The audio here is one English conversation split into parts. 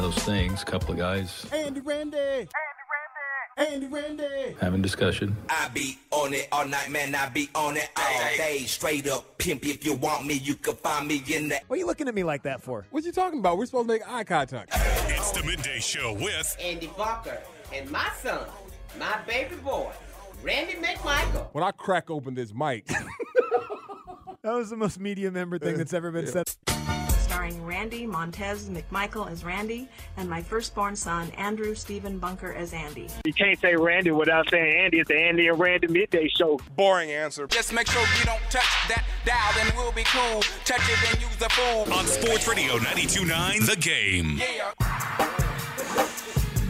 One of those things, A couple of guys Andy Randy. Andy Randy. Andy Randy. having discussion. I be on it all night, man. I be on it all day. Straight up pimp. If you want me, you can find me in the. What are you looking at me like that for? What you talking about? We're supposed to make eye contact. It's the midday show with Andy Bunker and my son, my baby boy, Randy McMichael. When I crack open this mic, That was the most media member thing uh, that's ever been said. Starring Randy Montez McMichael as Randy and my firstborn son Andrew Stephen Bunker as Andy. You can't say Randy without saying Andy. It's the Andy and Randy midday show. boring answer Just make sure you don't touch that dial, then we'll be cool. Touch it and use the fool. on Sports Radio 92.9 The Game.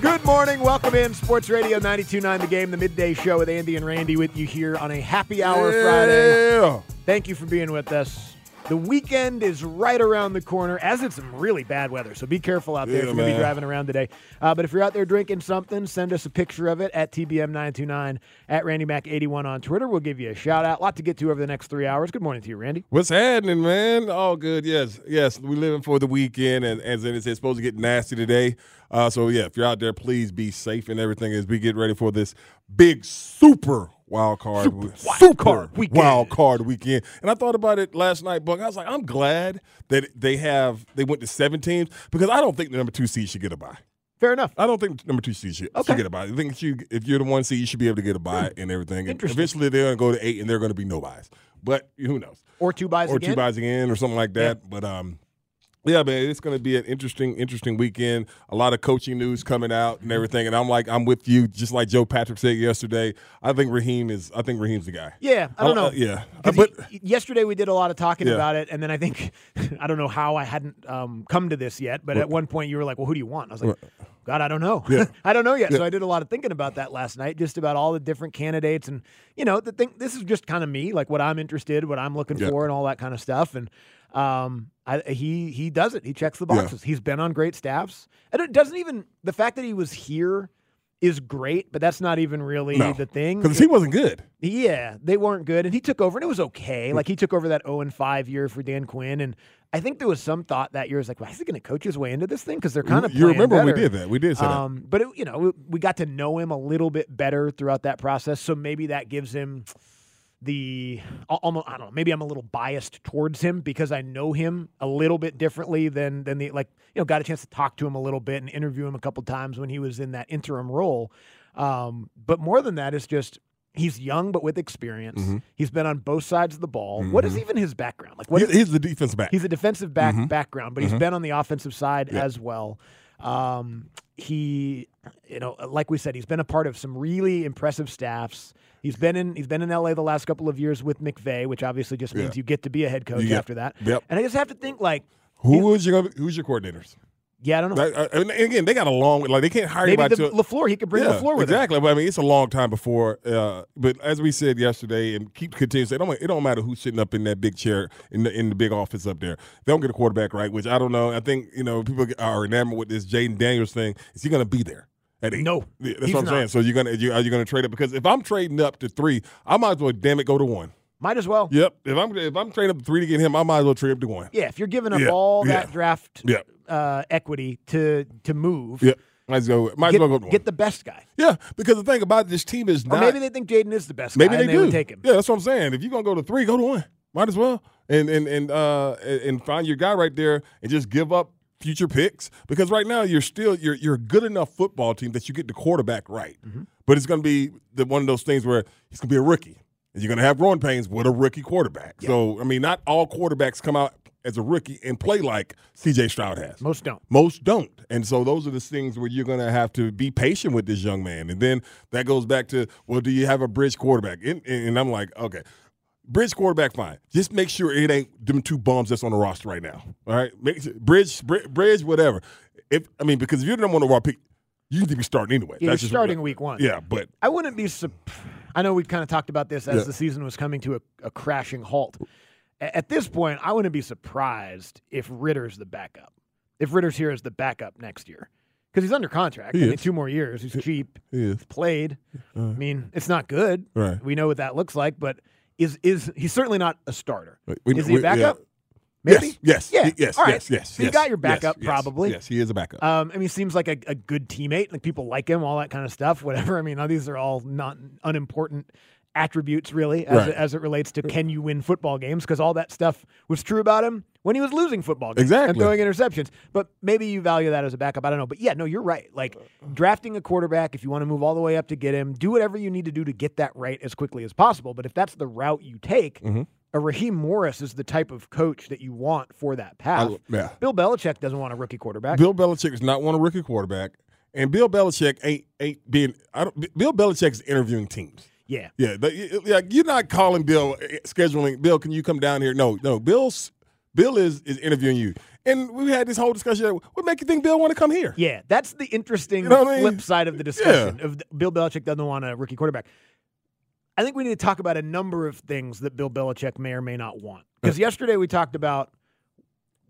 Good morning. Welcome in Sports Radio 92.9 The Game, the midday show with Andy and Randy with you here on a happy hour Friday. Thank you for being with us. The weekend is right around the corner, as it's some really bad weather. So be careful out there Yeah, if you're going to be driving around today. Uh, but if you're out there drinking something, send us a picture of it at TBM929 at RandyMac81 on Twitter. We'll give you a shout out. A lot to get to over the next three hours. Good morning to you, Randy. What's happening, man? All good. Yes, yes. We're living for the weekend, and as it is, it's supposed to get nasty today. Uh, so yeah, if you're out there, please be safe and everything as we get ready for this big super wild card, Super we- wild super card weekend. wild card weekend. And I thought about it last night, Buck. I was like, I'm glad that they have they went to seven teams because I don't think the number two seed should get a bye. Fair enough. I don't think number two seed should, Okay. should get a bye. I think you, if you're the one seed, you should be able to get a bye and everything. And eventually, they're going to go to eight, and they're going to be no buys. But who knows? Or two buys or again. two buys again, or something like that. But um, yeah, man, it's going to be an interesting, interesting weekend. A lot of coaching news coming out and everything. And I'm like, I'm with you, just like Joe Patrick said yesterday. I think Raheem is. I think Raheem's the guy. Yeah, I don't Uh, know. uh, yeah, but y- yesterday we did a lot of talking Yeah. about it, and then I think I don't know how I hadn't um, come to this yet, but at one point you were like, "Well, who do you want?" I was like, "God, I don't know. Yeah. I don't know yet." So I did a lot of thinking about that last night, just about all the different candidates, and you know, the thing. This is just kind of me, like what I'm interested, what I'm looking Yeah. for, and all that kind of stuff. And um, I, he he does it. He checks the Yeah. boxes. He's been on great staffs, and it doesn't even the fact that he was here is great, but that's not even really no, the thing. because he wasn't good. Yeah, they weren't good, and he took over, and it was okay. Like he took over that zero and five year for Dan Quinn, and I think there was some thought that year was like, "Why is he going to coach his way into this thing?" Because they're kind of You remember we did that. We did say that. Um, but it, you know, we, we got to know him a little bit better throughout that process, so maybe that gives him the almost I don't know. Maybe I'm a little biased towards him because I know him a little bit differently than than the like you know got a chance to talk to him a little bit and interview him a couple times when he was in that interim role. Um, but more than that, it's just he's young but with experience. Mhm. He's been on both sides of the ball. What is Mhm. even his background? Like what He- is- he's the defense back. He's a defensive back Mhm. background, but he's Mhm. been on the offensive side Yeah. as well. Um, he, you know, like we said, he's been a part of some really impressive staffs. He's been in he's been in LA the last couple of years with McVay, which obviously just means Yeah. you get to be a head coach get- after that. Yep. And I just have to think like, who is your who's your coordinators? Yeah, I don't know. Like, uh, and again, they got a long like they can't hire Maybe anybody the to Lafleur, he could bring yeah, Lafleur with him. exactly. But I mean, it's a long time before. Uh, but as we said yesterday, and keep continuing, say, it don't, it don't matter who's sitting up in that big chair in the in the big office up there. They don't get a quarterback right, which I don't know. I think you know people are enamored with this Jayden Daniels thing. Is he going to be there? At eight? No, that's what I'm not. saying. So you're gonna you, are you gonna trade up? Because if I'm trading up to three, I might as well damn it go to one. Might as well. Yep. If I'm if I'm trading up to three to get him, I might as well trade up to one. Yeah, if you're giving up Yeah, all yeah. that draft Yeah. uh, equity to to move, Yep. Might as well might as well go to one. get the best guy. yeah, because the thing about this team is Or not maybe they think Jayden is the best Maybe guy they and do. take him. Yeah, that's what I'm saying. If you're gonna go to three, go to one. Might as well. And and and uh and find your guy right there and just give up future picks because right now you're still you're you're a good enough football team that you get the quarterback right. Mm-hmm. But it's going to be the, one of those things where he's going to be a rookie. You're going to have growing pains with a rookie quarterback. So, I mean, not all quarterbacks come out as a rookie and play like CJ Stroud has. Most don't. Most don't. And so those are the things where you're going to have to be patient with this young man. And then that goes back to, well, do you have a bridge quarterback? And, and I'm like, okay, bridge quarterback, fine. Just make sure it ain't them two bums that's on the roster right now. All right? Make, bridge, bridge, bridge, whatever. If I mean, because if you're the number one overall pick, you need to be starting anyway. Yeah, you're That's just- starting week one. Yeah, but I wouldn't be. Sup- I know we kind of talked about this as Yeah. the season was coming to a, a crashing halt. A- At this point, I wouldn't be surprised if Ridder's the backup. If Ridder's here as the backup next year, because he's under contract. He I mean, two more years. He's cheap. he is. Played. I mean, it's not good. Right. We know what that looks like, but is is he's certainly not a starter. We- is he a backup? yeah. Maybe. Yes, yes, Yeah. yes, All right. yes, yes. So you yes, got your backup, yes, probably. Yes, he is a backup. Um, I mean, seems like a, a good teammate. Like people like him, all that kind of stuff. Whatever. I mean, all these are all not unimportant attributes, really, as, Right. it, as it relates to can you win football games? Because all that stuff was true about him when he was losing football games exactly. and throwing interceptions. But maybe you value that as a backup. I don't know. But yeah, no, you're right. Like drafting a quarterback, if you want to move all the way up to get him, do whatever you need to do to get that right as quickly as possible. But if that's the route you take. Mm-hmm. A Raheem Morris is the type of coach that you want for that path. yeah. Bill Belichick doesn't want a rookie quarterback. Bill Belichick does not want a rookie quarterback, and Bill Belichick ain't ain't being. I don't. Bill Belichick's interviewing teams. Yeah. Yeah, yeah. You're not calling Bill, eh, scheduling Bill. Can you come down here? No, no. Bill's Bill is is interviewing you, and we had this whole discussion. What make you think Bill want to come here? Yeah, that's the interesting You know I mean? flip side of the discussion. Of Bill Belichick doesn't want a rookie quarterback. I think we need to talk about a number of things that Bill Belichick may or may not want. Because yesterday we talked about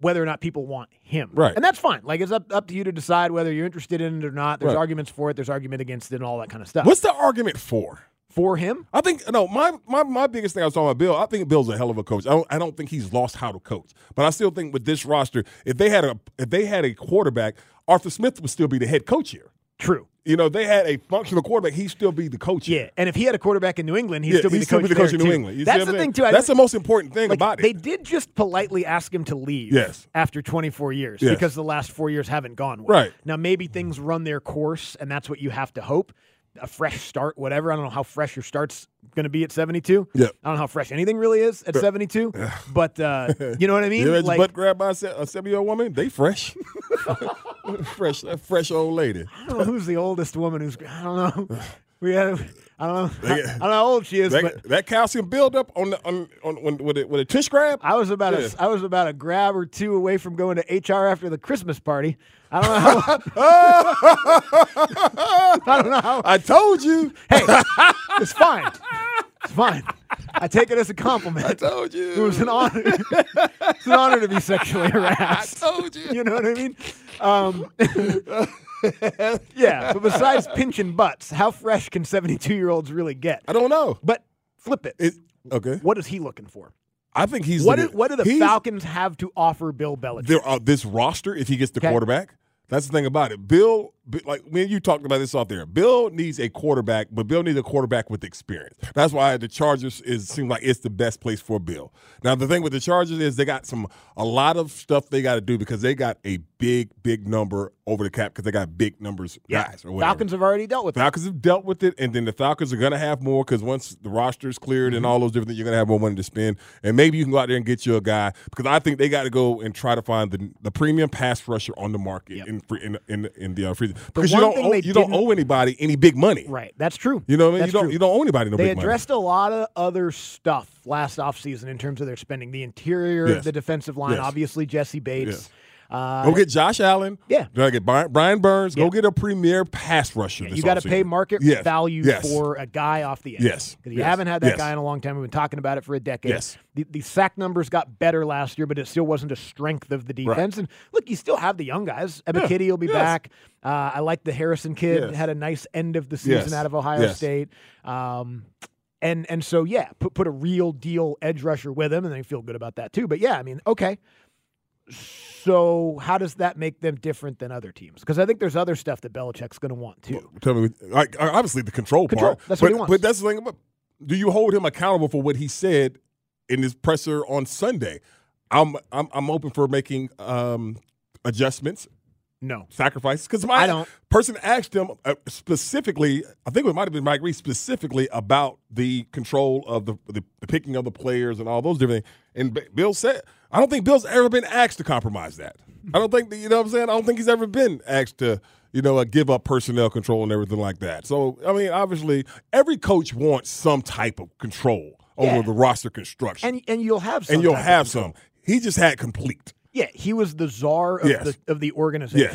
whether or not people want him. Right. And that's fine. Like it's up, up to you to decide whether you're interested in it or not. There's Right. arguments for it, there's argument against it, and all that kind of stuff. What's the argument for? for him? I think no. My my my biggest thing I was talking about Bill. I think Bill's a hell of a coach. I don't I don't think he's lost how to coach. But I still think with this roster, if they had a if they had a quarterback, Arthur Smith would still be the head coach here. True. You know, they had a functional quarterback, he'd still be the coach. Yeah. here. And if he had a quarterback in New England, he'd Yeah, still be he'd the still coach, be the coach in New. England. You That's the thing too. I That's the most important thing like, about it. They did just politely ask him to leave Yes. after 24 years Yes. because the last four years haven't gone well. Right. Now, maybe things run their course, and that's what you have to hope. A fresh start, whatever. I don't know how fresh your start's going to be at 72. Yeah. I don't know how fresh anything really is at 72. But uh, you know what I mean? You ever had your Like, butt grabbed by a se- a seven year old woman? They fresh, fresh, that fresh old lady. I don't know who's the oldest woman who's. I don't know. We had. I don't know. I, They- I don't know how old she is, That, but that calcium buildup on the on, on when, with a, with a tush grab. I was about Yeah. a I was about a grab or two away from going to HR after the Christmas party. I don't know how. I don't know how. I told you. Hey, it's fine. It's fine. I take it as a compliment. I told you. It was an honor. it's an honor to be sexually harassed. I told you. You know what I mean? Um, yeah, but besides pinching butts, how fresh can 72 year olds really get? I don't know. But flip it. It, okay. What is he looking for? I think he's What do, what do the Falcons have to offer Bill Belichick? there are this roster if he gets the Okay. quarterback. That's the thing about it. Bill, Bi- like when you talked about this out there, Bill needs a quarterback, but Bill needs a quarterback with experience. That's why the Chargers is seem like it's the best place for Bill. Now the thing with the Chargers is they got some a lot of stuff they got to do because they got a big big number over the cap because they got big numbers guys or whatever. Falcons have already dealt with it. Falcons have dealt with it, and then the Falcons are going to have more because once the roster's cleared Mm-hmm. and all those different things, you're going to have more money to spend. And maybe you can go out there and get you a guy because I think they got to go and try to find the the premium pass rusher on the market in in in, in the uh, free because you don't owe, they you don't owe anybody any big money. Right. That's true. You know what I mean? That's you don't true. you don't owe anybody no they big money. addressed a lot of other stuff last offseason in terms of their spending. The interior, Yes. the defensive line, Yes. obviously Jessie Bates. Yes. Uh, Go get Josh Allen. Yeah. Go get Brian, Brian Burns. Yeah. Go get a premier pass rusher. this you got to pay market Yes. value Yes. for a guy off the edge. Yes. Because you Yes. haven't had that guy in a long time. We've been talking about it for a decade. Yes. The, the sack numbers got better last year, but it still wasn't a strength of the defense. And look, you still have the young guys. Yeah. Ebiketie will be back. Uh, I like the Harrison kid. Had a nice end of the season out of Ohio. State. Um, and and so yeah, put put a real deal edge rusher with him, and they feel good about that too. But yeah, I mean, okay. So how does that make them different than other teams? Because I think there's other stuff that Belichick's going to want too. Tell me, like obviously the control, Control. part. That's but, what he wants. But that's the thing about. Do you hold him accountable for what he said in his presser on Sunday? I'm I'm I'm open for making um adjustments, No. sacrifices? Because I don't. Person asked him uh, specifically. I think it might have been Mike Reiss specifically about the control of the, the the picking of the players and all those different things. And B- Bill said, I don't think Bill's ever been asked to compromise that. I don't think you know what I'm saying. I don't think he's ever been asked to you know uh, give up personnel control and everything like that. So I mean, obviously, every coach wants some type of control over Yeah. the roster construction, And and you'll have some and you'll have some. He just had complete. Yeah, he was the czar of Yes. the of the organization.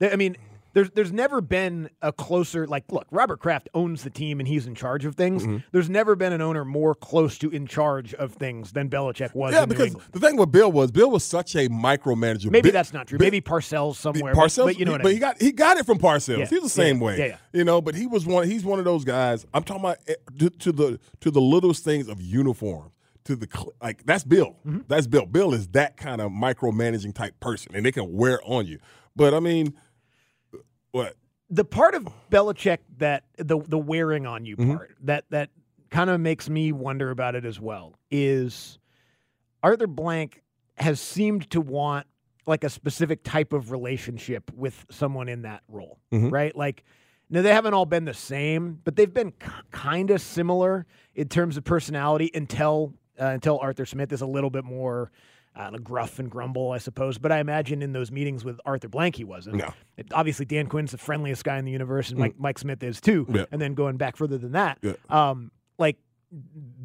Yes. I mean, there's there's never been a closer like look, Robert Kraft owns the team and he's in charge of things. Mm-hmm. There's never been an owner more close to in charge of things than Belichick was Yeah, because the thing with Bill was Bill was such a micromanager. Maybe Bi- that's not true. Bi- Maybe Parcells somewhere. but- Parcells, but, you know what but I he got he got it from Parcells. Yeah, He's the same yeah, way, yeah, yeah. you know. But he was one. He's one of those guys. I'm talking about eh, to, to the to the littlest things of uniform. To the like, that's Bill. Mm-hmm. That's Bill. Bill is that kind of micromanaging type person, and they can wear on you. But I mean, what? the part of Belichick that the the wearing on you Mm-hmm. part that that kind of makes me wonder about it as well is Arthur Blank has seemed to want like a specific type of relationship with someone in that role, Mhm. right? Like now they haven't all been the same, but they've been k- kind of similar in terms of personality until uh, until Arthur Smith is a little bit more uh, gruff and grumble, I suppose. But I imagine in those meetings with Arthur Blank, he wasn't. No. It- obviously, Dan Quinn's the friendliest guy in the universe, and Mike, Mike Smith is too. Mm. Yeah. And then going back further than that, Yeah. um, like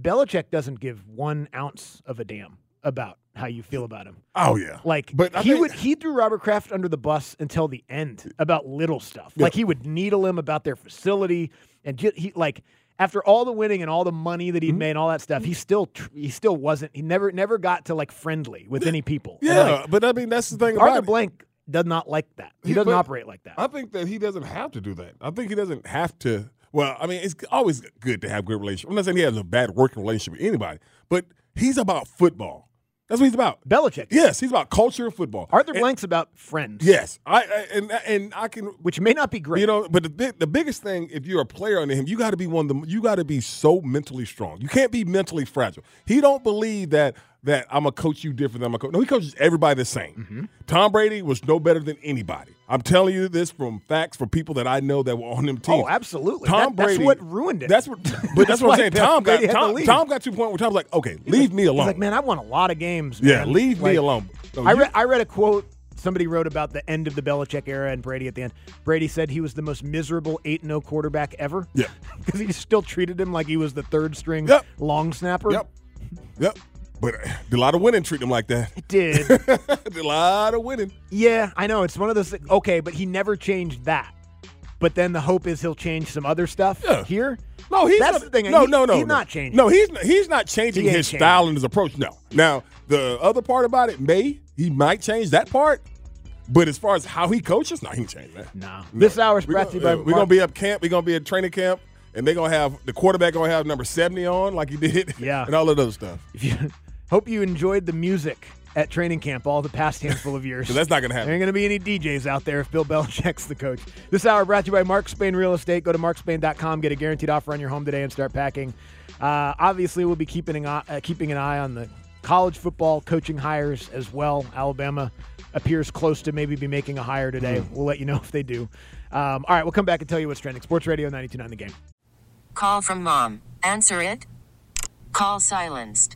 Belichick doesn't give one ounce of a damn about how you feel about him. Oh yeah, Like But I he would he threw Robert Kraft under the bus until the end about little stuff. Yeah. Like he would needle him about their facility and he like after all the winning and all the money Mm-hmm. that he'd made and all that stuff, he still tr- he still wasn't he never never got to like friendly with any people. Yeah. like, but I mean, that's the thing about Arthur it. Blank does not like that. He He- doesn't operate like that. I think that he doesn't have to do that. I think he doesn't have to. Well, I mean, it's always good to have good relationship. I'm not saying he has a bad working relationship with anybody, but he's about football. That's what he's about. Belichick. Yes, he's about culture of football. Arthur And- Blank's about friends. Yes, I, I and and I can, which may not be great. you know, but the the biggest thing, if you're a player under him, you got to be one of the, you got to be so mentally strong. You can't be mentally fragile. He don't believe that that I'm gonna coach you different than I'm gonna coach. No, he coaches everybody the same. Mm-hmm. Tom Brady was no better than anybody. I'm telling you this from facts from people that I know that were on them teams. Oh, absolutely. Tom That- that's Brady. what ruined it. That's what. But That's that's, what I'm saying. Tom Brady got to Tom, leave. Tom got to a point where Tom's like, okay, leave me alone. He's like, man, I won a lot of games. yeah, man." leave me alone. No, I you- read I read a quote somebody wrote about the end of the Belichick era and Brady at the end. Brady said he was the most miserable 8 0 quarterback ever. Yeah. Because he still treated him like he was the third string Yep. long snapper. Yep. Yep. But uh, did a lot of winning treat him like that. It did. did a lot of winning. yeah, I know. It's one of those. Okay, but he never changed that. But then the hope is he'll change some other stuff Yeah. here. No, he's That's not, the thing. No, He- no, no. he's no. not changing. No, he's not, he's not changing He his changing. style and his approach. No. Now the other part about it, may he might change that part, but as far as how he coaches, no, he ain't change that. No. This hour is We brought to you by gonna, We're Mark- gonna be up camp. We're gonna be at training camp, and they're gonna have the quarterback gonna have number seventy on like he did. Yeah. and all of those stuff. If you, hope you enjoyed the music at training camp all the past handful of years. 'Cause that's not gonna happen. There ain't going to be any DJs out there if Bill Belichick's the coach. This hour brought to you by Mark Spain Real Estate. Go to markspain.com, get a guaranteed offer on your home today, and start packing. Uh, obviously, we'll be keeping an, eye, uh, keeping an eye on the college football coaching hires as well. Alabama appears close to maybe be making a hire today. Hmm. We'll let you know if they do. Um, all right, we'll come back and tell you what's trending. Sports Radio 929 The Game. Call from mom. Answer it. Call silenced.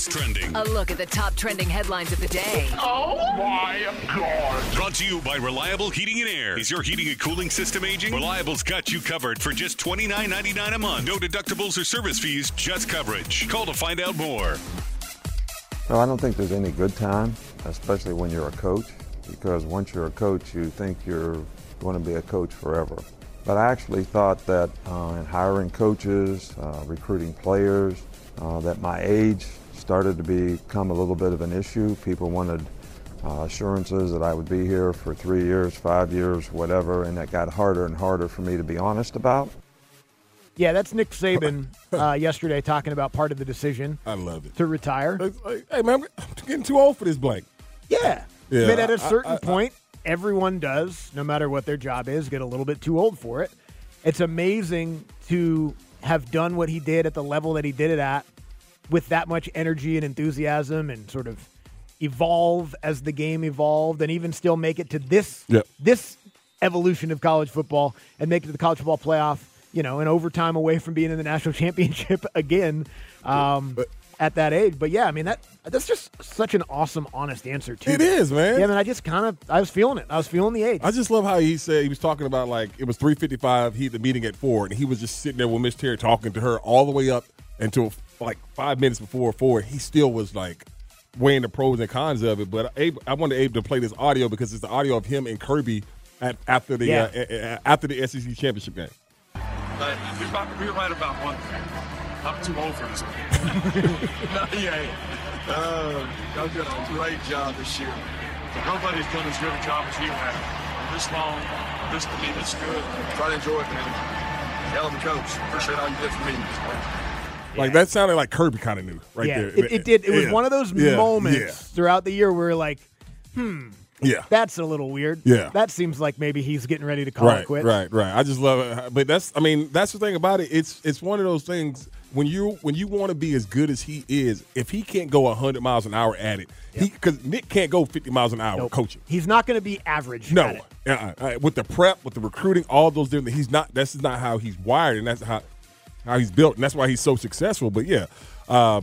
What's trending. A look at the top trending headlines of the day. Oh my God! Brought to you by Reliable Heating and Air. Is your heating and cooling system aging? Reliable's got you covered for just $29.99 a month. No deductibles or service fees, just coverage. Call to find out more. No, I don't think there's any good time, especially when you're a coach, because once you're a coach, you think you're going to be a coach forever. But I actually thought that uh, in hiring coaches, uh, recruiting players, uh, that my age started to become a little bit of an issue. People wanted uh, assurances that I would be here for three years, five years, whatever, and that got harder and harder for me to be honest about. Yeah, that's Nick Saban uh, yesterday talking about part of the decision. I love it. To retire. Like, hey, man, I'm getting too old for this blank. Yeah. Yeah, but at a certain I- I- point, everyone does, no matter what their job is, get a little bit too old for it. It's amazing to have done what he did at the level that he did it at with that much energy and enthusiasm and sort of evolve as the game evolved and even still make it to this Yep. this evolution of college football and make it to the college football playoff, you know, an overtime away from being in the national championship again um, at that age. But yeah, I mean that that's just such an awesome, honest answer too. It is, man. Yeah, I mean, I just kind of I was feeling it. I was feeling the age. I just love how he said he was talking about like it was three fifty five. He had the meeting at four, and he was just sitting there with Miss Terry talking to her all the way up until like five minutes before four. He still was like weighing the pros and cons of it. But Abe, I wanted Abe to play this audio because it's the audio of him and Kirby at, after the Yeah. uh, uh, uh, after the SEC championship game. But you're, about, you're right about one thing. I'm too old for this. no, yeah. Uh, y'all did a great job this year. Nobody's done as good a job as you have. This long, this to me, this good. Try to enjoy it, man. Hell of a coach. Appreciate all you did for me. Like that sounded like Kirby kind of knew right yeah, there. It, it did. It was Yeah. one of those moments throughout the year where like, hmm, Yeah. that's a little weird. Yeah. that seems like maybe he's getting ready to call right, it quits. Right, right. I just love it. But that's I mean, that's the thing about it. It's it's one of those things when you when you want to be as good as he is, if he can't go 100 miles an hour at it, he cuz Nick can't go 50 miles an hour Nope. coaching. He's not going to be average. No. at it. Uh-uh. Uh, with the prep, with the recruiting, all those different he's not that's not how he's wired and that's how how he's built and that's why he's so successful. But yeah. Uh,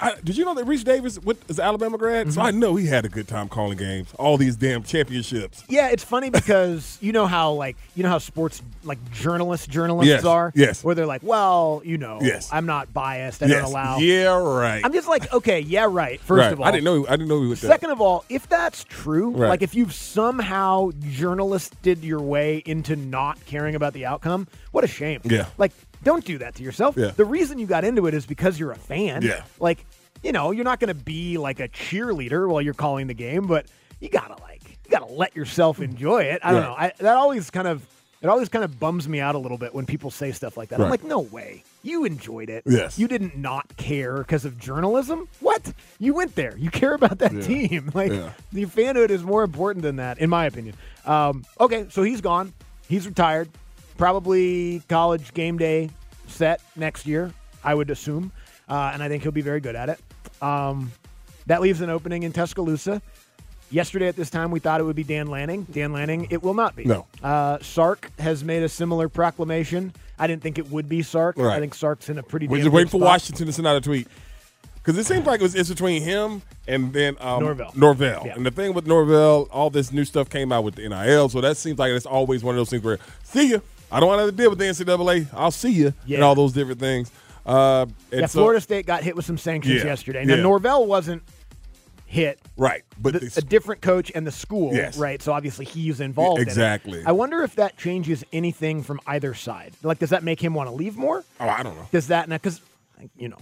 I, did you know that Rece Davis what, is an Alabama grad? Mm-hmm. I know he had a good time calling games. All these damn championships. Yeah, it's funny because you know how like you know how sports like journalists journalists Yes, are. yes. Where they're like, well, you know, Yes. I'm not biased. I Yes. don't allow. Yeah, right. I'm just like, okay, yeah, right. First Right. of all, I didn't know I didn't know he was that. Second of all, if that's true, Right. like if you've somehow journalisted your way into not caring about the outcome, what a shame. Yeah. Like, don't do that to yourself. Yeah. The reason you got into it is because you're a fan. Yeah. Like, you know, you're not going to be like a cheerleader while you're calling the game, but you gotta like, you gotta let yourself enjoy it. I don't Right. know. I, that always kind of, it always kind of bums me out a little bit when people say stuff like that. I'm like, no way. You enjoyed it. Yes. You didn't not care because of journalism. What? You went there. You care about that Yeah. team. Like Yeah. the fanhood is more important than that, in my opinion. Um, okay, so he's gone. He's retired. Probably college game day set next year, I would assume, uh, and I think he'll be very good at it. Um, that leaves an opening in Tuscaloosa. Yesterday at this time, we thought it would be Dan Lanning. Dan Lanning, it will not be. No. Uh, Sark has made a similar proclamation. I didn't think it would be Sark. I think Sark's in a pretty. We're just waiting for. Washington to send out a tweet. Because it seems like it was, it's between him and then um, Norvell. Norvell. Yeah. And the thing with Norvell, all this new stuff came out with the NIL, so that seems like it's always one of those things where, see ya. I don't want to have to deal with the NCAA. I'll see you. Yeah. And all those different things. Uh, and Yeah, so- Florida State got hit with some sanctions Yeah, yesterday. Now yeah. Norvell wasn't hit. Right, but The- this- a different coach and the school, Yes. right? So obviously he's involved. in it. Exactly. I wonder if that changes anything from either side. Like, does that make him want to leave more? Oh, I don't know. Does that now? because you know,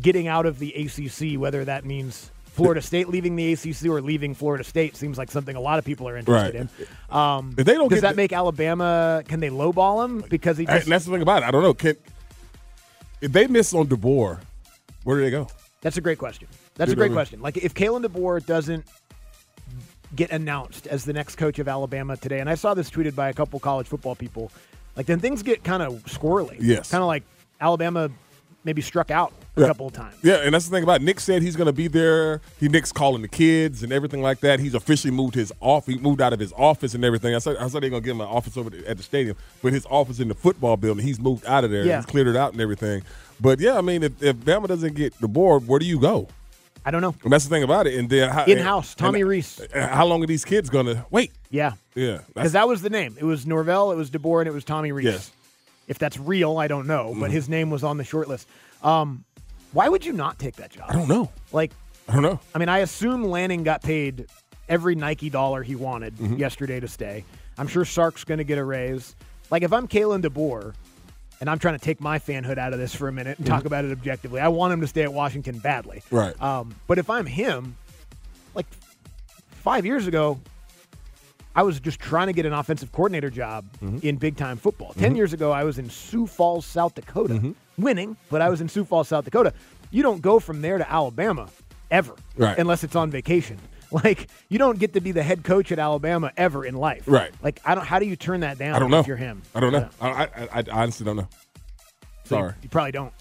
getting out of the ACC, whether that means Florida State leaving the ACC or leaving Florida State, seems like something a lot of people are interested Right. in. Um, If they don't does get that the- make Alabama? Can they lowball him because he just? that's the thing about it. I don't know. Can if they miss on DeBoer, where do they go? That's a great question. That's a great what I mean? question. Like if Kalen DeBoer doesn't get announced as the next coach of Alabama today, and I saw this tweeted by a couple college football people, like then things get kind of squirrely. Yes. Kind of like Alabama maybe struck out a Yeah. couple of times. Yeah, and that's the thing about it. Nick said he's going to be there. He Nick's calling the kids and everything like that. He's officially moved his off. He moved out of his office and everything. I said I said they're going to give him an office over at the stadium, but his office in the football building, he's moved out of there. Yeah. He's cleared it out and everything. But yeah, I mean, if, if Bama doesn't get DeBoer, where do you go? I don't know. And that's the thing about it. And then In-house, Tommy and- Rees. How long are these kids going to wait? Yeah. Yeah, Because that was the name. It was Norvell, it was DeBoer, and it was Tommy Rees. Yes. If that's real, I don't know, but Mhm. his name was on the short list. Um, why would you not take that job? I don't know. Like, I don't know. I mean, I assume Lanning got paid every Nike dollar he wanted Mhm. yesterday to stay. I'm sure Sark's going to get a raise. Like, if I'm Kalen DeBoer, and I'm trying to take my fanhood out of this for a minute and talk Mhm. about it objectively, I want him to stay at Washington badly. Right. Um, but if I'm him, like five years ago, I was just trying to get an offensive coordinator job Mhm. in big time football. 10 Mhm. years ago, I was in Sioux Falls, South Dakota, Mm-hmm. winning, but I was in Sioux Falls, South Dakota. You don't go from there to Alabama ever, Right. unless it's on vacation. Like you don't get to be the head coach at Alabama ever in life, Right. Like I don't. How do you turn that down? I don't know. If you're him, I don't know. I, I, I, I honestly don't know. So you- Sorry. you, probably don't.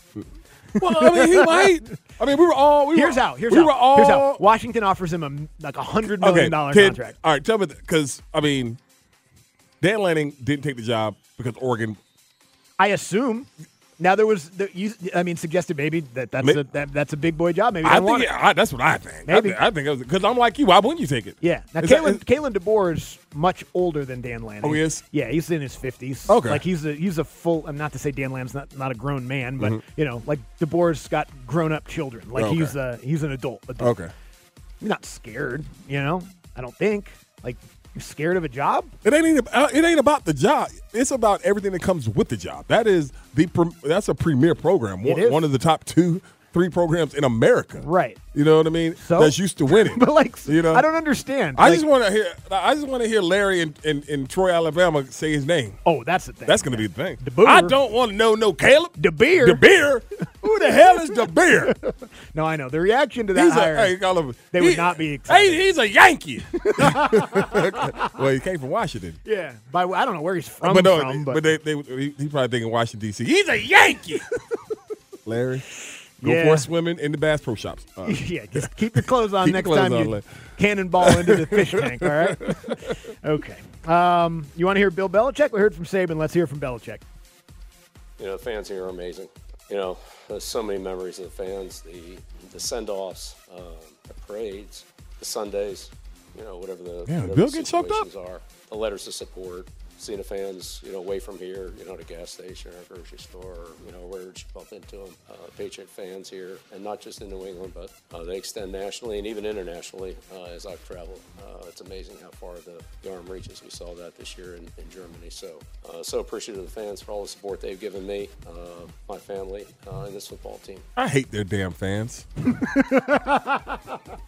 Well, I mean, he might. I mean, we were all. We here's were, how. Here's we how. Were all, here's how. Washington offers him a like a hundred million dollar kid, contract. All right, tell me because I mean, Dan Lanning didn't take the job because Oregon. I assume. Now there was, the, you, I mean, suggested maybe that that's Ma- a that, that's a big boy job. Maybe I think it. I, that's what I think. Maybe. I, think- I think because I'm like you. Why wouldn't you take it? Yeah. Now, Is that- Kalen, Kalen DeBoer is much older than Dan Lanning. Oh, he is? Yeah, he's in his fifties. Okay. Like he's a he's a full. I'm not to say Dan Lanning's not not a grown man, but Mhm. you know, like DeBoer's got grown up children. Like Okay. he's a he's an adult. adult. Okay. You're not scared. You know, I don't think. Like you're scared of a job. It ain't uh, it ain't about the job. It's about everything that comes with the job. That is the that's a premier program. One, one of the top two, three programs in America. Right. You know what I mean? So? that's used to winning. But like, you know, I don't understand. I Like- just want to hear. I just want to hear Larry in, in, Troy, Alabama, say his name. Oh, that's the thing. That's going to be the thing. I don't want to know no Caleb. De Beer. De Beer. Who the hell is De Beer? No, I know the reaction to that He's hire. a, hey, call him, they he- would not be excited. Hey, he's a Yankee. well, he came from Washington. yeah, by I don't know where he's uh, from. but no, from, but but they, they, he, he probably thinking Washington D.C. He's a Yankee. Larry, go Yeah. for swimming in the Bass Pro Shops. Uh, yeah, just keep your clothes on next clothes time on, you Larry. cannonball into the fish tank. All right. okay. Um, you want to hear Bill Belichick? We heard from Saban. Let's hear from Belichick. You know, the fans here are amazing. You know, there's so many memories of the fans, the the send-offs, um, the parades, the Sundays, you know, whatever the, Yeah, whatever Bill the get choked up? situations are, the letters of support, seeing the fans, you know, away from here, you know, at a gas station or a grocery store, or, you know, where you bump into them. Uh, Patriot fans here, and not just in New England, but uh, they extend nationally and even internationally uh, as I've traveled. Uh, it's amazing how far the, the arm reaches. We saw that this year in, in Germany. So, uh, so appreciative of the fans for all the support they've given me, uh, my family, uh, and this football team. I hate their damn fans.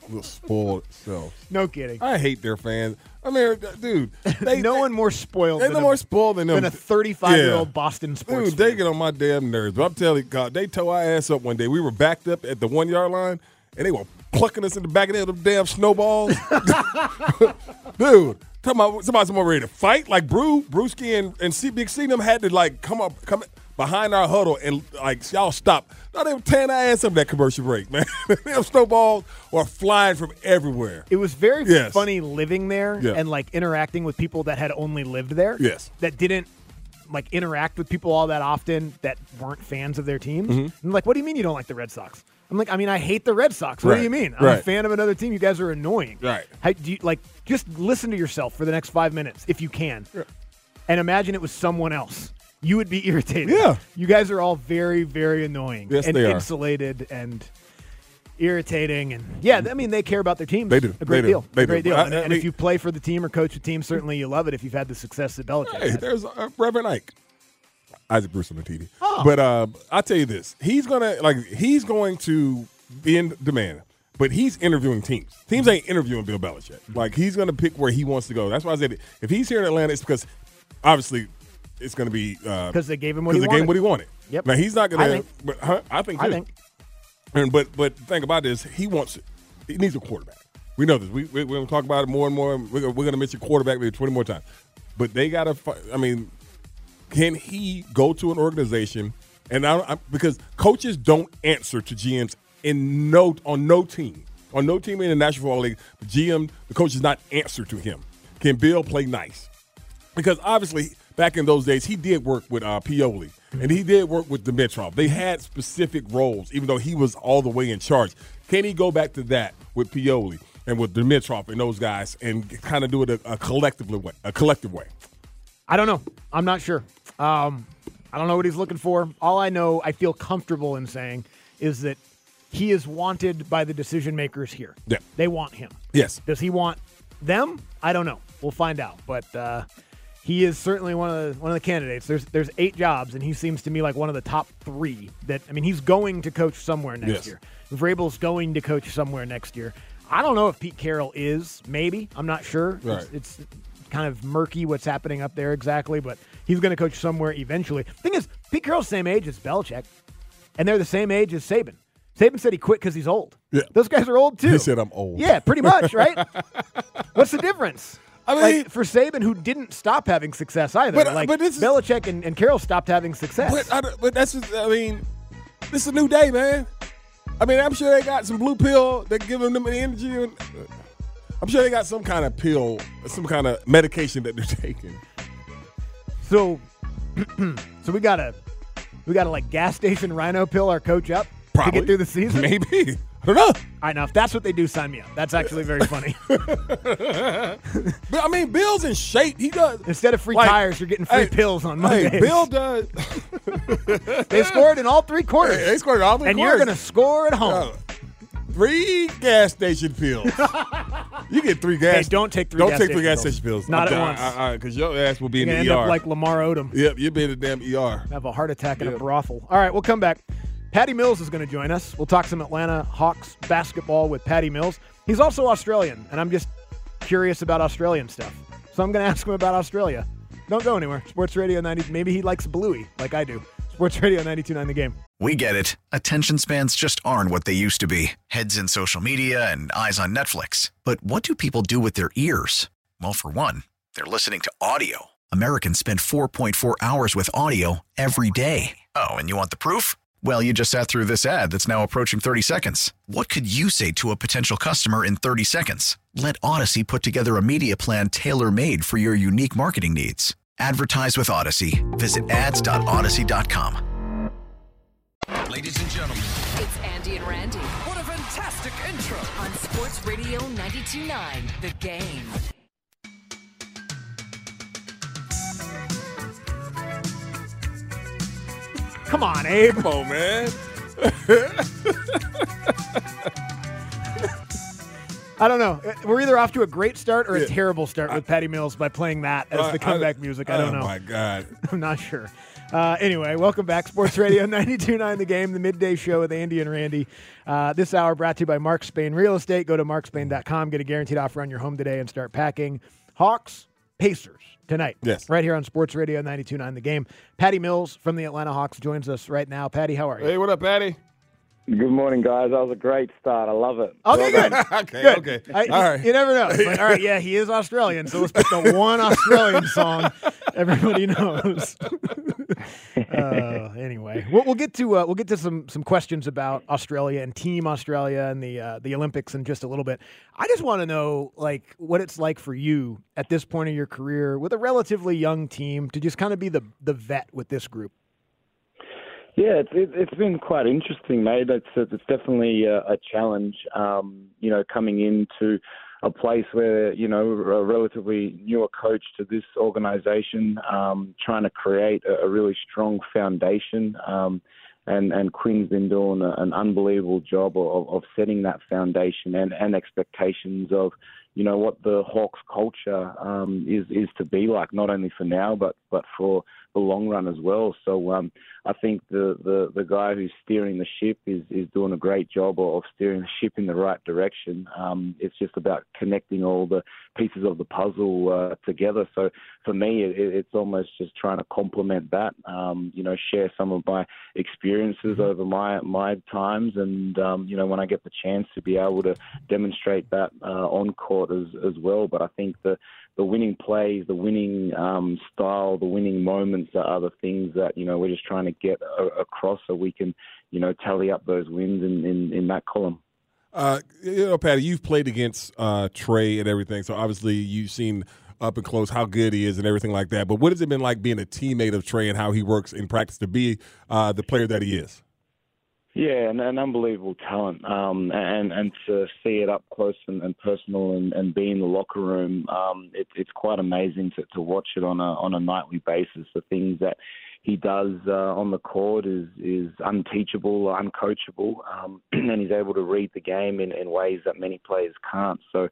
Little spoiled self. No kidding. I hate their fans. I mean, uh, dude, they, no one more spoiled. They're than no a- more spoiled than them. than a 35 year old Yeah. Boston sports. Dude, they get on my damn nerves. But I'm telling you, God, they tore our ass up one day. We were backed up at the one yard line, and they were plucking us in the back of the head with them damn snowballs. Dude, talking about somebody someone ready to fight. Like Brew, Brewski and, and C Big C them had to like come up come behind our huddle and like y'all stop. Not even were tearing our ass up that commercial break, man. them snowballs were flying from everywhere. It was very Yes. funny living there Yeah. and like interacting with people that had only lived there. Yes. That didn't like interact with people all that often that weren't fans of their teams. Mhm. I'm like, what do you mean you don't like the Red Sox? I'm like, I mean, I hate the Red Sox. What do you mean? I'm a fan of another team. You guys are annoying. Right. How, do you like just listen to yourself for the next five minutes if you can, and imagine it was someone else. You would be irritated. Yeah. You guys are all very, very annoying Yes, and they are. insulated and irritating and yeah, I mean they care about their teams. They do. A great They do. deal. They a great do. deal. I- and I and if you play for the team or coach the team, certainly you love it if you've had the success that Belichick Hey, there's uh, Reverend Ike, Isaac Bruce on the TV. Oh. But uh, I tell you this, he's gonna like he's going to be in demand, but he's interviewing teams. Teams ain't interviewing Bill Belichick. Like he's gonna pick where he wants to go. That's why I said if he's here in Atlanta, it's because obviously it's gonna be uh, 'Cause they gave him what he they gave him wanted. what he wanted. Yep. Now he's not. I think. But huh, I think. I think. And but but the thing about this, he wants he needs a quarterback. We know this. We, we, we're going to talk about it more and more. We're, we're going to miss mention quarterback maybe 20 more times. But they got to, I mean, can he go to an organization and I, I, because coaches don't answer to GMs in no on no team on no team in the National Football League. The GM, the coach does not answer to him. Can Bill play nice? Because obviously, back in those days, he did work with uh, Pioli and he did work with Dimitroff. They had specific roles, even though he was all the way in charge. Can he go back to that with Pioli and with Dimitroff and those guys and kind of do it a, a collective way? A collective way. I don't know. I'm not sure. Um, I don't know what he's looking for. All I know, I feel comfortable in saying, is that he is wanted by the decision makers here. Yeah. They want him. Yes. Does he want them? I don't know. We'll find out. But uh, he is certainly one of the one of the candidates. There's there's eight jobs, and he seems to me like one of the top three. That I mean, he's going to coach somewhere next Yes. year. Vrabel's going to coach somewhere next year. I don't know if Pete Carroll is. Maybe I'm not sure. Right. It's, it's kind of murky what's happening up there exactly, but he's going to coach somewhere eventually. Thing is, Pete Carroll's same age as Belichick, and they're the same age as Saban. Saban said he quit because he's old. Yeah. Those guys are old too. He said I'm old. Yeah, pretty much, right? What's the difference? I mean- like, for Saban, who didn't stop having success either. But- uh, like but this is- Belichick and, and Carroll stopped having success. But, I, but that's just, I mean, this is a new day, man. I mean, I'm sure they got some blue pill that giving them the energy. And, I'm sure they got some kind of pill, some kind of medication that they're taking. So, so we gotta we gotta like gas station Rhino pill our coach up to get through the season. Maybe. I don't know. All right, now if that's what they do, sign me up. That's actually very funny. But I mean, Bill's in shape. He does. Instead of free Like, tires, you're getting free hey, pills on Hey, Bill does. they scored in all three quarters. Hey, they scored all three and quarters. you're gonna score at home. Uh, three gas station pills. you get three gas. Hey, don't take three Don't gas take three gas station pills. Not I'm at once. Because your ass will be You're in the end ER. up like Lamar Odom. Yep, you'll be in the damn ER. Have a heart attack in a brothel. All right, we'll come back. Patty Mills is going to join us. We'll talk some Atlanta Hawks basketball with Patty Mills. He's also Australian, and I'm just curious about Australian stuff. So I'm going to ask him about Australia. Don't go anywhere. Sports Radio 90. Maybe he likes Bluey like I do. Sports Radio 92.9 The Game. We get it. Attention spans just aren't what they used to be heads in social media and eyes on Netflix. But what do people do with their ears? Well, for one, they're listening to audio. Americans spend 4.4 hours with audio every day. Oh, and you want the proof? Well, you just sat through this ad that's now approaching 30 seconds. What could you say to a potential customer in 30 seconds? Let Audacy put together a media plan tailor made for your unique marketing needs. Advertise with Audacy. Visit ads.audacy.com. Ladies and gentlemen, It's Andy and Randy what a fantastic intro. on Sports Radio 92.9 The Game. Come on, Abe. Come on, man. I don't know. We're either off to a great start or a Yeah. terrible start with Patty Mills by playing that as the comeback music. I don't know. oh my God. I'm not sure. Uh, anyway, welcome back. Sports Radio 92.9 The Game, the midday show with Andy and Randy. Uh, this hour brought to you by Mark Spain Real Estate. Go to markspain.com, get a guaranteed offer on your home today, and start packing. Hawks, Pacers tonight. Yes. Right here on Sports Radio 92.9 The Game. Patty Mills from the Atlanta Hawks joins us right now. Patty, how are you? Hey, what up, Patty? Good morning, guys. That was a great start. I love it. Okay, Well good. okay, Good. okay. I, All right. You never know. It's like, all right, yeah, he is Australian, so let's pick the one Australian song everybody knows. uh, anyway, we'll, we'll get to uh, we'll get to some some questions about Australia and Team Australia and the uh, the Olympics in just a little bit. I just want to know like what it's like for you at this point of your career with a relatively young team to just kind of be the the vet with this group. Yeah, it's it, it's been quite interesting, mate. It's it's definitely a, a challenge. Um, you know, coming into a place where you know a relatively newer coach to this organisation, um, trying to create a, a really strong foundation. Um, and and Quin's been doing an unbelievable job of, of setting that foundation and, and expectations of you know what the Hawks culture um, is is to be like, not only for now but but for the long run as well. So um, I think the, the, the guy who's steering the ship is, is doing a great job of steering the ship in the right direction. Um, it's just about connecting all the pieces of the puzzle uh, together. So for me, it, it's almost just trying to complement that. Um, you know, share some of my experiences Mm-hmm. over my my times, and um, you know, when I get the chance to be able to demonstrate that uh, on court as as well. But I think the the winning plays, the winning um, style, the winning moments are the things that you know we're just trying to get a- across, so we can you know tally up those wins in in, in that column. Uh, you know, Patty, you've played against uh, Trae and everything, so obviously you've seen up and close how good he is and everything like that. But what has it been like being a teammate of Trae and how he works in practice to be uh, the player that he is? Yeah, and an unbelievable talent, um, and and to see it up close and, and personal, and, and be in the locker room, um, it, it's quite amazing to, to watch it on a on a nightly basis. The things that he does uh, on the court is is unteachable, uncoachable, um, and he's able to read the game in, in ways that many players can't. So,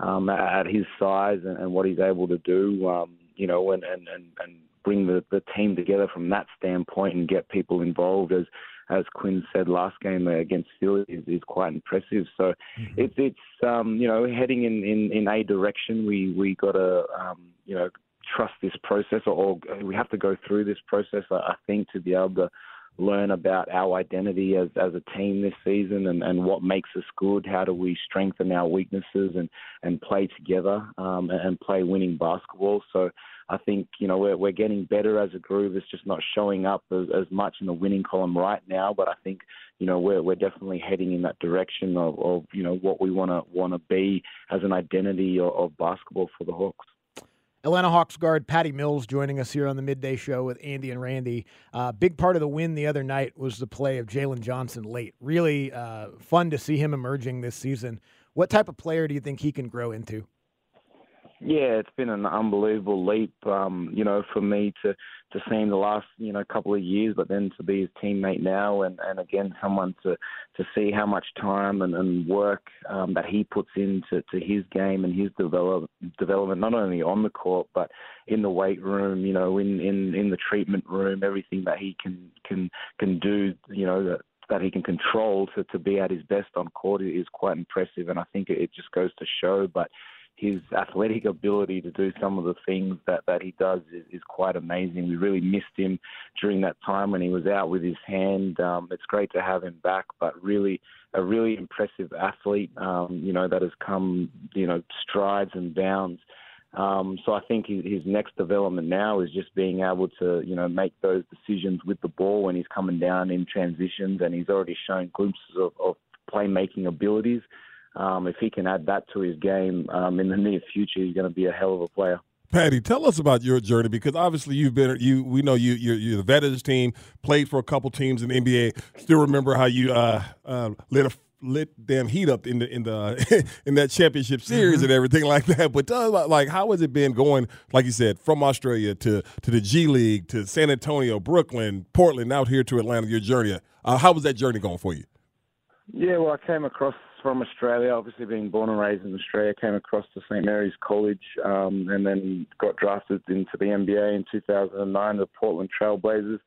um, at his size and, and what he's able to do, um, you know, and and and, and bring the, the team together from that standpoint and get people involved as as Quin said last game against Philly is, is quite impressive. So it's it's um, you know heading in, in, in a direction. We we got to um, you know trust this process, or, or we have to go through this process. I I think to be able to learn about our identity as as a team this season and, and what makes us good. How do we strengthen our weaknesses and and play together um, and, play winning basketball? So I think you know we're we're getting better as a group. It's just not showing up as, as much in the winning column right now. But I think you know we're we're definitely heading in that direction of, of you know what we want to want to be as an identity of, of basketball for the Hawks. Atlanta Hawks guard Patty Mills joining us here on the midday show with Andy and Randy. Uh, big part of the win the other night was the play of Jalen Johnson late. Really uh, fun to see him emerging this season. What type of player do you think he can grow into? Yeah, it's been an unbelievable leap, um, you know, for me to to see him the last, you know, couple of years, but then to be his teammate now, and and again, someone to to see how much time and, and work um, that he puts into to his game and his develop, development, not only on the court but in the weight room, you know, in in in the treatment room, everything that he can can can do, you know, that that he can control to, to be at his best on court is quite impressive, and I think it just goes to show. But his athletic ability to do some of the things that, that he does is, is quite amazing. We really missed him during that time when he was out with his hand. Um, it's great to have him back, but really a really impressive athlete, um, you know, that has come, you know, strides and bounds. Um, so I think his, next development now is just being able to, you know, make those decisions with the ball when he's coming down in transitions, and he's already shown glimpses of, of playmaking abilities. Um, if he can add that to his game um, in the near future, he's going to be a hell of a player. Patty, tell us about your journey because obviously you've been you. We know you. You're, you're the veterans team. Played for a couple teams in the NBA. Still remember how you uh, uh, lit a lit them heat up in the in the in that championship series Mm-hmm. and everything like that. But tell us about like how has it been going? Like you said, from Australia to to the G League to San Antonio, Brooklyn, Portland, out here to Atlanta. Your journey. Uh, how was that journey going for you? Yeah, well, I came across from Australia, obviously being born and raised in Australia, came across to St Mary's College um, and then got drafted into the NBA in 2009, the Portland Trailblazers.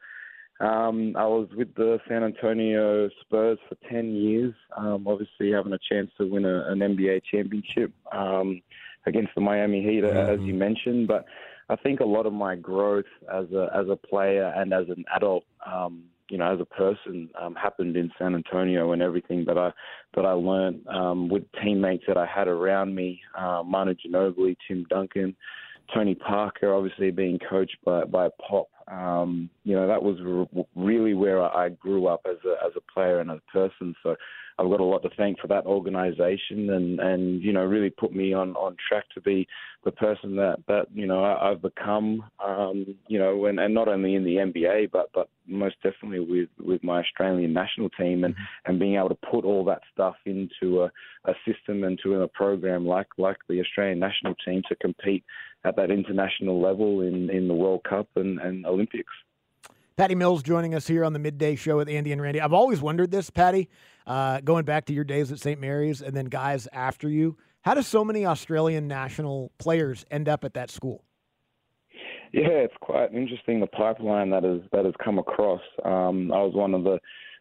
Um, I was with the San Antonio Spurs for 10 years, um, obviously having a chance to win a, an NBA championship um, against the Miami Heat, as you mentioned. But I think a lot of my growth as a as a player and as an adult, um, you know, as a person, um, happened in San Antonio, and everything that I that I learned um, with teammates that I had around me, uh, Manu Ginobili, Tim Duncan, Tony Parker, obviously being coached by by Pop. Um, you know, that was r- really where I grew up as a as a player and as a person. So I've got a lot to thank for that organisation, and and you know, really put me on on track to be the person that that you know I, I've become. Um, you know, and, and not only in the NBA, but but most definitely with with my Australian national team, and and being able to put all that stuff into a, a system and to a program like like the Australian national team to compete at that international level in in the World Cup and, and Olympics. Patty Mills joining us here on the midday show with Andy and Randy. I've always wondered this, Patty, uh, going back to your days at St. Mary's and then guys after you. How do so many Australian national players end up at that school? Yeah, it's quite interesting the pipeline that has that has come across. Um, I was one of the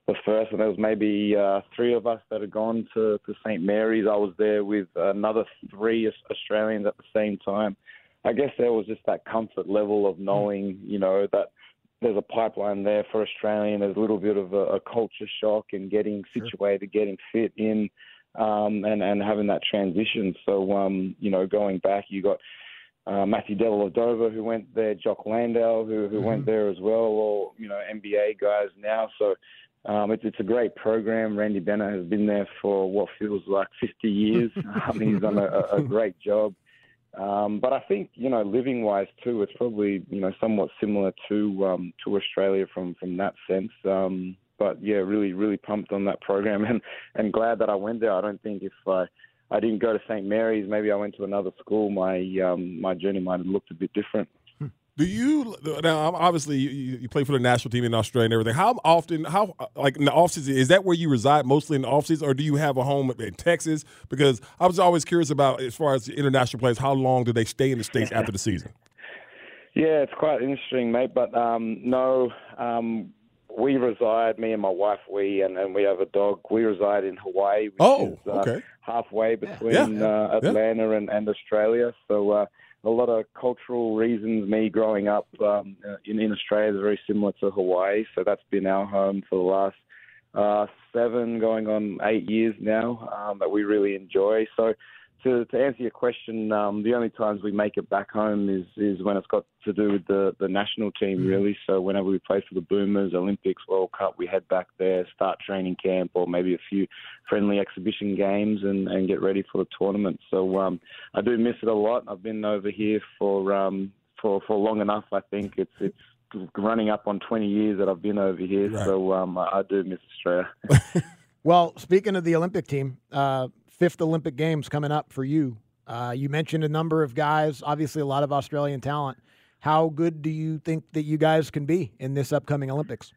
the first, and there was maybe uh, three of us that had gone to, to St Mary's. I was there with another three Australians at the same time. I guess there was just that comfort level of knowing, you know, that there's a pipeline there for Australian. There's a little bit of a, a culture shock and getting situated, getting fit in, um, and and having that transition. So, um, you know, going back, you got uh, Matthew Dellavedova who went there, Jock Landale who who went there as well, or you know NBA guys now. So. Um, it's, it's a great program. Randy Bennett has been there for what feels like 50 years. I mean, he's done a a great job. Um, but I think you know, living wise too, it's probably you know somewhat similar to um, to Australia from from that sense. Um, but yeah, really really pumped on that program and and glad that I went there. I don't think if I I didn't go to St Mary's, maybe I went to another school, my um, my journey might have looked a bit different. Do you now? Obviously, you, you you play for the national team in Australia and everything. How often? How like in the off season? Is that where you reside mostly in the off season, or do you have a home in Texas? Because I was always curious about as far as international players, how long do they stay in the states after the season? Yeah, it's quite interesting, mate. But um, no, um, we reside, me and my wife, we, and, and we have a dog. We reside in Hawaii, which Oh, is uh, okay. halfway between Yeah. Uh, Yeah. Atlanta and, and Australia. So uh, a lot of cultural reasons. Me growing up um, uh, in, in Australia is very similar to Hawaii. So that's been our home for the last uh, seven, going on eight years now um, that we really enjoy. So to, to answer your question, um, the only times we make it back home is, is when it's got to do with the, the national team, really. So whenever we play for the Boomers, Olympics, World Cup, we head back there, start training camp, or maybe a few friendly exhibition games, and, and get ready for the tournament. So um, I do miss it a lot. I've been over here for um, for for long enough. I think it's it's running up on 20 years that I've been over here. So um, I, I do miss Australia. Well, speaking of the Olympic team, uh, fifth Olympic Games coming up for you. Uh, you mentioned a number of guys, obviously a lot of Australian talent. How good do you think that you guys can be in this upcoming Olympics?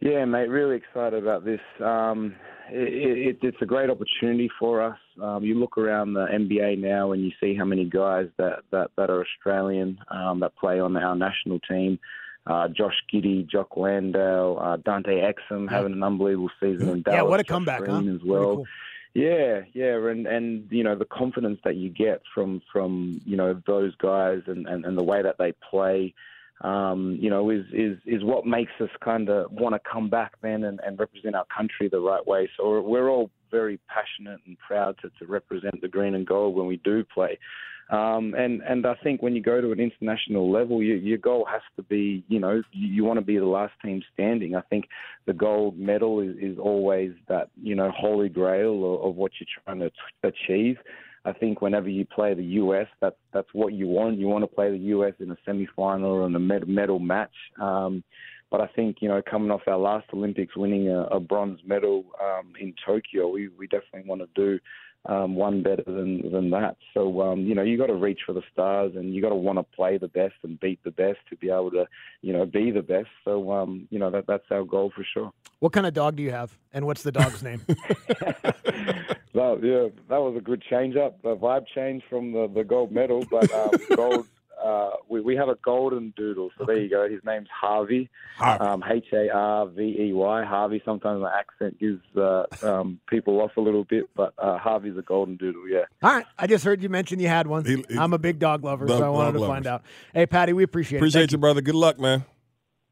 Yeah, mate, really excited about this. Um, it, it, it's a great opportunity for us. Um, you look around the NBA now and you see how many guys that, that, that are Australian um, that play on our national team. Uh, Josh Giddey, Jock Landale, uh, Dante Exum having an unbelievable season in Dallas. Yeah, what a Josh comeback, huh? Green as Pretty well. cool. Yeah, yeah, and and you know the confidence that you get from from you know those guys and and, and the way that they play, um, you know, is is is what makes us kind of want to come back then and, and represent our country the right way. So we're, all very passionate and proud to, to represent the green and gold when we do play. Um, and and I think when you go to an international level, you, your goal has to be, you know, you, you want to be the last team standing. I think the gold medal is, is always that, you know, holy grail of, of what you're trying to achieve. I think whenever you play the US, that's that's what you want. You want to play the US in a semi-final or in a med- medal match. Um, but I think you know, coming off our last Olympics, winning a, a bronze medal um, in Tokyo, we we definitely want to do um, one better than than that. So um, you know, you got to reach for the stars, and you got to want to play the best and beat the best to be able to you know be the best. So um, you know, that that's our goal for sure. What kind of dog do you have, and what's the dog's name? Well, yeah, that was a good change up. The vibe change from the, the gold medal, but um, gold. Uh, we we have a golden doodle, so there you go. His name's Harvey, um, H A R V E Y. Harvey. Sometimes my accent gives uh, um, people off a little bit, but uh, Harvey's a golden doodle. Yeah. All right, I just heard you mention you had one. I'm a big dog lover, so I wanted dog to find out. Hey, Patty, we appreciate, it. Appreciate Thank you, brother. Good luck, man.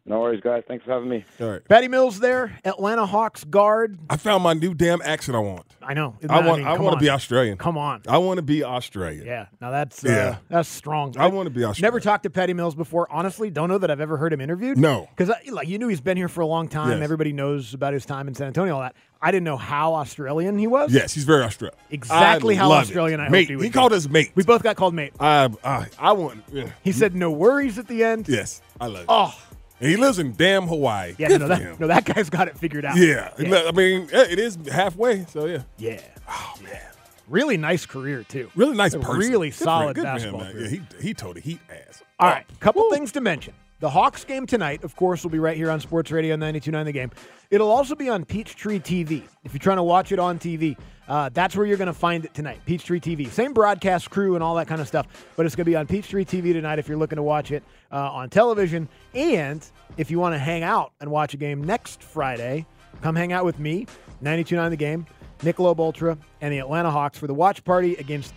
No worries, guys. Thanks for having me. All right. Patty Mills there, Atlanta Hawks guard. I found my new damn accent I want. I know. I want. mean, I, come want to on. be Australian. Come on. I want to be Australian. Yeah, now that's uh, Yeah. that's strong. I want to be Australian. Never talked to Patty Mills before. Honestly, don't know that I've ever heard him interviewed. No. because like you knew he's been here for a long time. Yes. Everybody knows about his time in San Antonio. All that. I didn't know how Australian he was. Yes, he's very Australian. exactly I how love it. Australian I mate. hoped he would. He be. called us mate. We both got called mate. I, I, I want. Yeah. He said no worries at the end. Yes, I love it. Oh, And he lives in damn Hawaii. yeah. Good No, that, no, that guy's got it figured out. Yeah. Yeah. I mean, it is halfway. So yeah. Yeah. Oh man. Really nice career too. Really nice A person. Really Good solid basketball man. Yeah, he he told the heat ass. All right, couple things to mention. The Hawks game tonight, of course, will be right here on Sports Radio 92.9 The Game. It'll also be on Peachtree TV. If you're trying to watch it on TV, uh, that's where you're going to find it tonight. Peachtree TV. Same broadcast crew and all that kind of stuff, but it's going to be on Peachtree TV tonight if you're looking to watch it uh, on television. And if you want to hang out and watch a game next Friday, Come hang out with me, 92.9 The Game, Michelob Ultra, and the Atlanta Hawks for the watch party against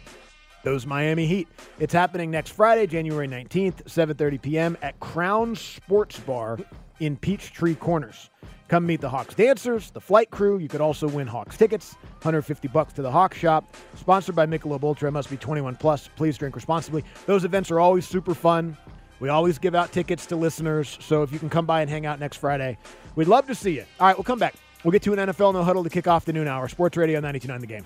those Miami Heat. It's happening next Friday, January 19th, 7:30 p.m. at Crown Sports Bar in Peachtree Corners. Come meet the Hawks dancers, the flight crew. You could also win Hawks tickets, 150 bucks to the Hawk shop. Sponsored by Michelob Ultra. Must be 21 plus. Please drink responsibly. Those events are always super fun. We always give out tickets to listeners. So if you can come by and hang out next Friday, we'd love to see you. All right, we'll come back. We'll get to an NFL no huddle to kick off the noon hour. Sports Radio 92.9 The Game.